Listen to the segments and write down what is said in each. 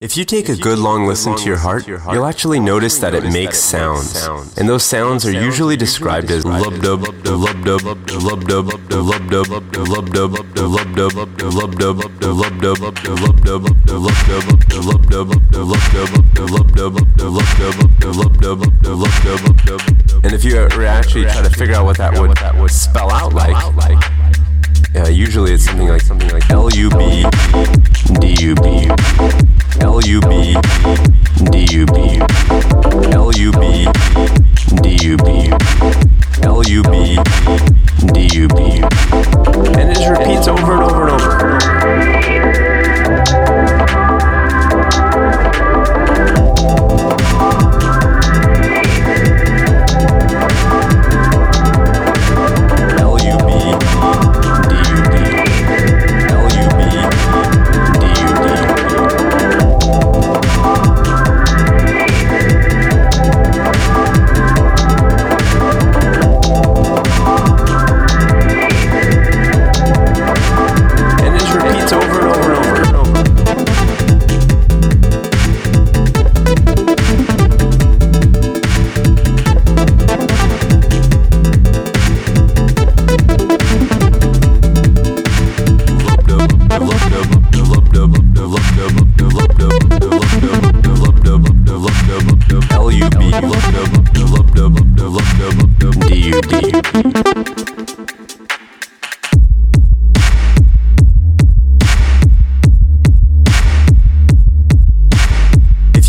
If you take a good long listen to your heart, you'll actually notice that it makes sounds. And those sounds are usually described as lub dub, lub dub, lub dub, lub dub, lub dub, lub dub, lub dub, lub dub, lub dub, lub dub, lub dub, lub dub, lub dub. And if you actually try to figure out what that would spell out like, uh, usually it's something like something like L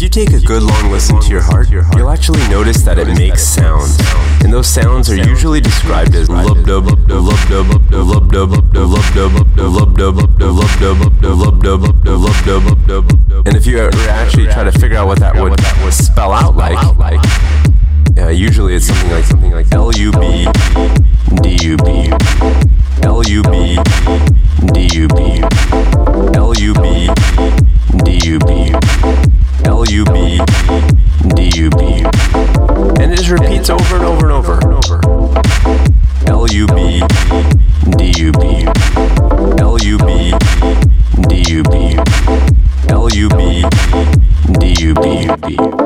If you take a good long listen to your heart, you'll actually notice that it makes sound, And those sounds are usually described as lub-dub, lub-dub, lub-dub, lub-dub, lub-dub, lub-dub, lub-dub, And if you ever actually try to figure out what that would spell out like, yeah, usually it's something like something like L-U-B, D-U-B, L-U-B. Baby.